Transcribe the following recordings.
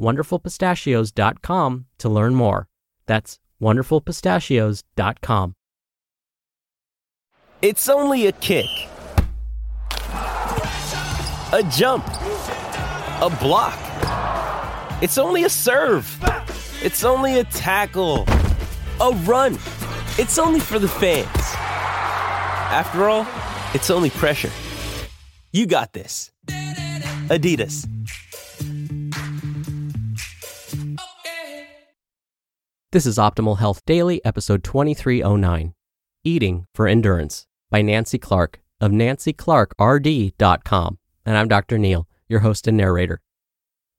wonderfulpistachios.com to learn more. That's wonderfulpistachios.com. It's only a kick, a jump, a block. It's only a serve. It's only a tackle, a run. It's only for the fans. After all, it's only pressure. You got this. Adidas. This is Optimal Health Daily, episode 2309 Eating for Endurance by Nancy Clark of nancyclarkrd.com. And I'm Dr. Neal, your host and narrator.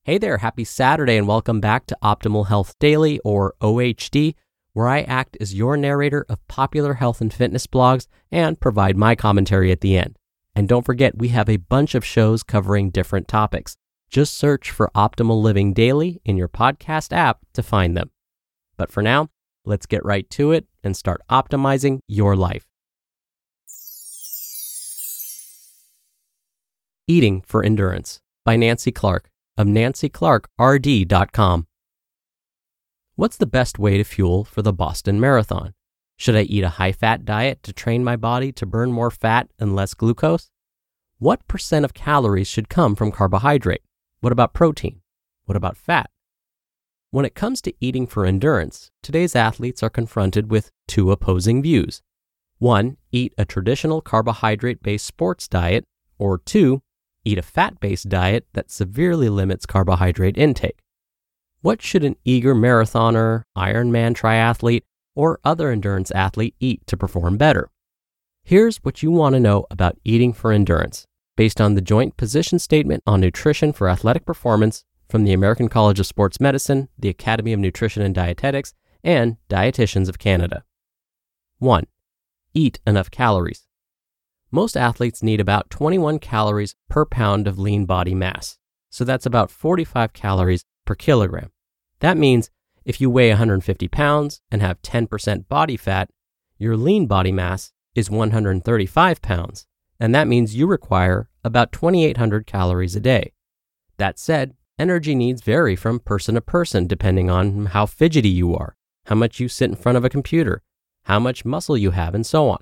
Hey there, happy Saturday, and welcome back to Optimal Health Daily, or OHD, where I act as your narrator of popular health and fitness blogs and provide my commentary at the end. And don't forget, we have a bunch of shows covering different topics. Just search for Optimal Living Daily in your podcast app to find them. But for now, let's get right to it and start optimizing your life. Eating for Endurance by Nancy Clark of nancyclarkrd.com. What's the best way to fuel for the Boston Marathon? Should I eat a high fat diet to train my body to burn more fat and less glucose? What percent of calories should come from carbohydrate? What about protein? What about fat? When it comes to eating for endurance, today's athletes are confronted with two opposing views. One, eat a traditional carbohydrate based sports diet, or two, eat a fat based diet that severely limits carbohydrate intake. What should an eager marathoner, Ironman triathlete, or other endurance athlete eat to perform better? Here's what you want to know about eating for endurance based on the Joint Position Statement on Nutrition for Athletic Performance from the American College of Sports Medicine, the Academy of Nutrition and Dietetics, and Dietitians of Canada. 1. Eat enough calories. Most athletes need about 21 calories per pound of lean body mass, so that's about 45 calories per kilogram. That means if you weigh 150 pounds and have 10% body fat, your lean body mass is 135 pounds, and that means you require about 2,800 calories a day. That said, Energy needs vary from person to person depending on how fidgety you are, how much you sit in front of a computer, how much muscle you have, and so on.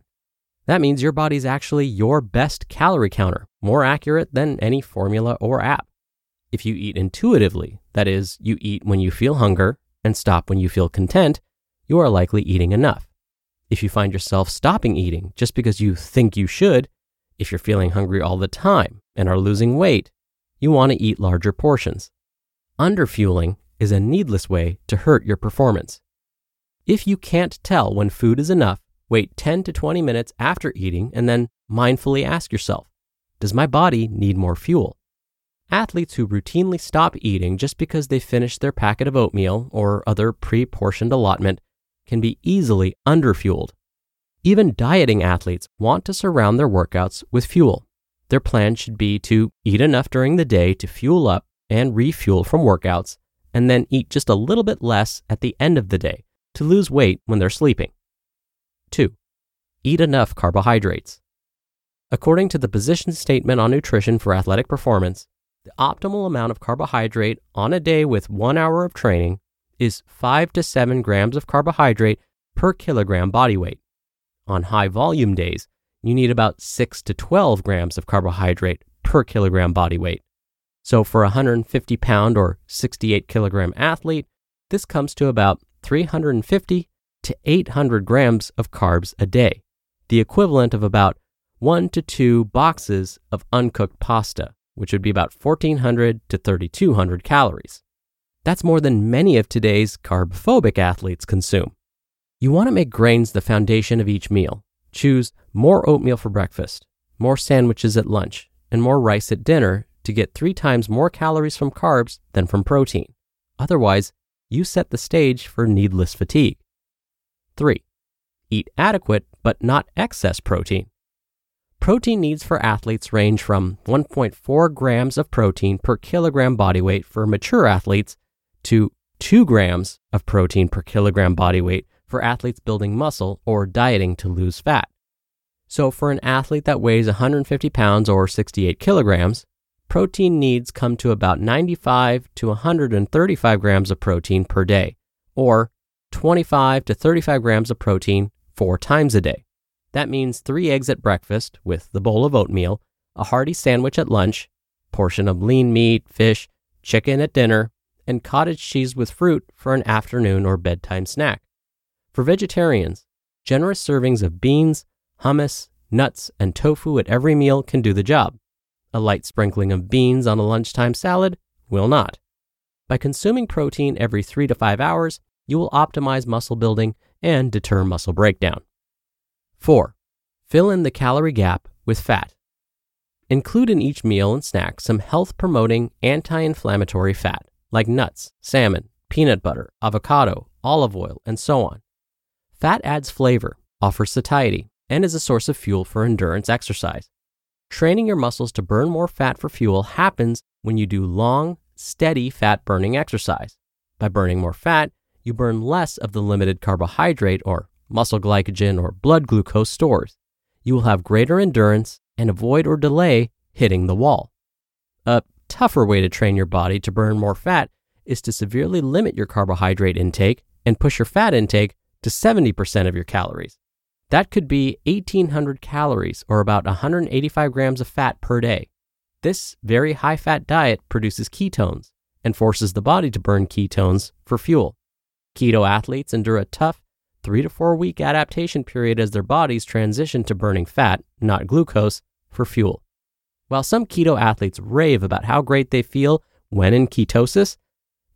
That means your body's actually your best calorie counter, more accurate than any formula or app. If you eat intuitively, that is, you eat when you feel hunger and stop when you feel content, you are likely eating enough. If you find yourself stopping eating just because you think you should, if you're feeling hungry all the time and are losing weight, you want to eat larger portions. Underfueling is a needless way to hurt your performance. If you can't tell when food is enough, wait 10 to 20 minutes after eating and then mindfully ask yourself Does my body need more fuel? Athletes who routinely stop eating just because they finished their packet of oatmeal or other pre portioned allotment can be easily underfueled. Even dieting athletes want to surround their workouts with fuel their plan should be to eat enough during the day to fuel up and refuel from workouts, and then eat just a little bit less at the end of the day to lose weight when they're sleeping. 2. Eat enough carbohydrates. According to the position statement on nutrition for athletic performance, the optimal amount of carbohydrate on a day with one hour of training is 5 to 7 grams of carbohydrate per kilogram body weight. On high volume days, you need about 6 to 12 grams of carbohydrate per kilogram body weight. So for a 150 pound or 68 kilogram athlete, This comes to about 350 to 800 grams of carbs a day, the equivalent of about one to two boxes of uncooked pasta, which would be about 1400 to 3200 calories. That's more than many of today's carb phobic athletes consume. You want to make grains the foundation of each meal. Choose more oatmeal for breakfast, more sandwiches at lunch, and more rice at dinner to get three times more calories from carbs than from protein. Otherwise, you set the stage for needless fatigue. 3. Eat adequate but not excess protein. Protein needs for athletes range from 1.4 grams of protein per kilogram body weight for mature athletes to 2 grams of protein per kilogram body weight for athletes building muscle or dieting to lose fat. So, for an athlete that weighs 150 pounds or 68 kilograms, protein needs come to about 95 to 135 grams of protein per day, or 25 to 35 grams of protein four times a day. That means three eggs at breakfast with the bowl of oatmeal, a hearty sandwich at lunch, portion of lean meat, fish, chicken at dinner, and cottage cheese with fruit for an afternoon or bedtime snack. For vegetarians, generous servings of beans, hummus, nuts, and tofu at every meal can do the job. A light sprinkling of beans on a lunchtime salad will not. By consuming protein every three to five hours, you will optimize muscle building and deter muscle breakdown. 4. Fill in the calorie gap with fat. Include in each meal and snack some health promoting anti inflammatory fat like nuts, salmon, peanut butter, avocado, olive oil, and so on. Fat adds flavor, offers satiety, and is a source of fuel for endurance exercise. Training your muscles to burn more fat for fuel happens when you do long, steady fat burning exercise. By burning more fat, you burn less of the limited carbohydrate or muscle glycogen or blood glucose stores. You will have greater endurance and avoid or delay hitting the wall. A tougher way to train your body to burn more fat is to severely limit your carbohydrate intake and push your fat intake to 70% of your calories. That could be 1,800 calories or about 185 grams of fat per day. This very high fat diet produces ketones and forces the body to burn ketones for fuel. Keto athletes endure a tough three to four week adaptation period as their bodies transition to burning fat, not glucose, for fuel. While some keto athletes rave about how great they feel when in ketosis,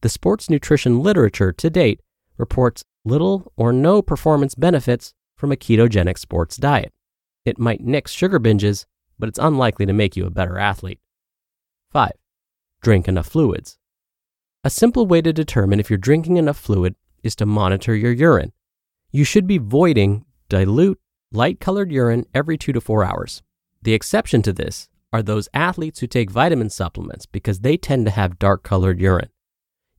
the sports nutrition literature to date reports little or no performance benefits from a ketogenic sports diet. It might nix sugar binges, but it's unlikely to make you a better athlete. 5. Drink enough fluids. A simple way to determine if you're drinking enough fluid is to monitor your urine. You should be voiding dilute, light colored urine every two to four hours. The exception to this are those athletes who take vitamin supplements because they tend to have dark colored urine.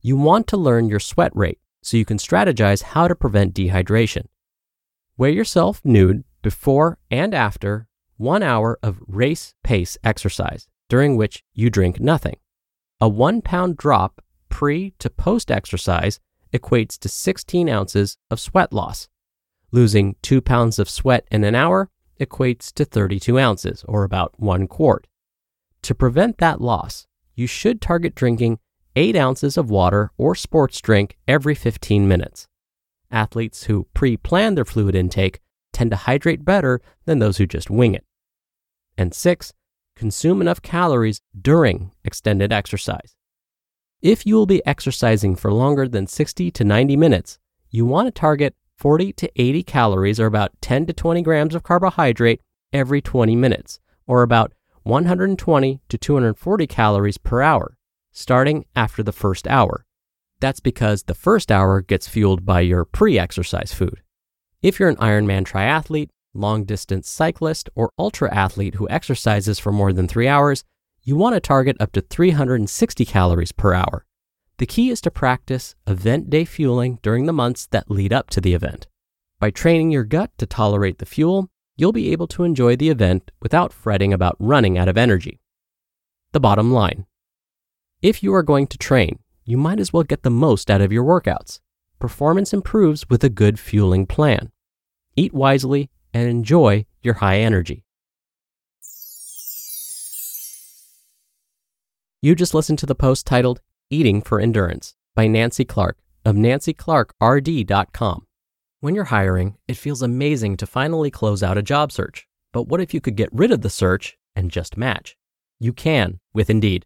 You want to learn your sweat rate so you can strategize how to prevent dehydration. Weigh yourself nude before and after one hour of race pace exercise, during which you drink nothing. A one pound drop pre to post exercise equates to 16 ounces of sweat loss. Losing two pounds of sweat in an hour equates to 32 ounces, or about one quart. To prevent that loss, you should target drinking 8 ounces of water or sports drink every 15 minutes. Athletes who pre plan their fluid intake tend to hydrate better than those who just wing it. And 6. Consume enough calories during extended exercise. If you will be exercising for longer than 60 to 90 minutes, you want to target 40 to 80 calories or about 10 to 20 grams of carbohydrate every 20 minutes, or about 120 to 240 calories per hour starting after the first hour. That's because the first hour gets fueled by your pre exercise food. If you're an Ironman triathlete, long distance cyclist, or ultra athlete who exercises for more than three hours, you want to target up to 360 calories per hour. The key is to practice event day fueling during the months that lead up to the event. By training your gut to tolerate the fuel, you'll be able to enjoy the event without fretting about running out of energy. The bottom line if you are going to train, you might as well get the most out of your workouts. Performance improves with a good fueling plan. Eat wisely and enjoy your high energy. You just listened to the post titled Eating for Endurance by Nancy Clark of nancyclarkrd.com. When you're hiring, it feels amazing to finally close out a job search. But what if you could get rid of the search and just match? You can with Indeed.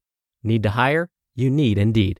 Need to hire? You need Indeed.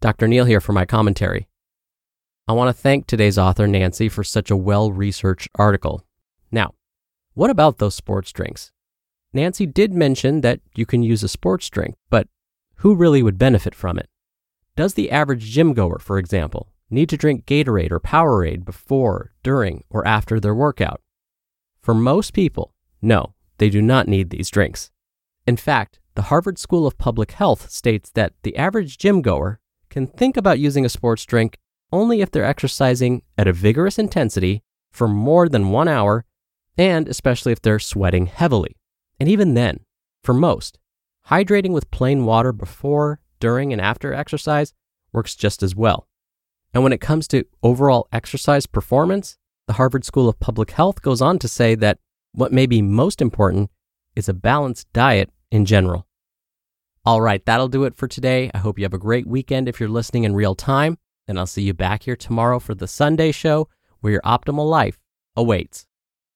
Dr. Neal here for my commentary. I want to thank today's author, Nancy, for such a well researched article. Now, what about those sports drinks? Nancy did mention that you can use a sports drink, but who really would benefit from it? Does the average gym goer, for example, need to drink Gatorade or Powerade before, during, or after their workout? For most people, no, they do not need these drinks. In fact, the Harvard School of Public Health states that the average gym goer can think about using a sports drink only if they're exercising at a vigorous intensity for more than one hour, and especially if they're sweating heavily. And even then, for most, hydrating with plain water before, during, and after exercise works just as well. And when it comes to overall exercise performance, the Harvard School of Public Health goes on to say that what may be most important is a balanced diet in general. All right, that'll do it for today. I hope you have a great weekend if you're listening in real time. And I'll see you back here tomorrow for the Sunday show where your optimal life awaits.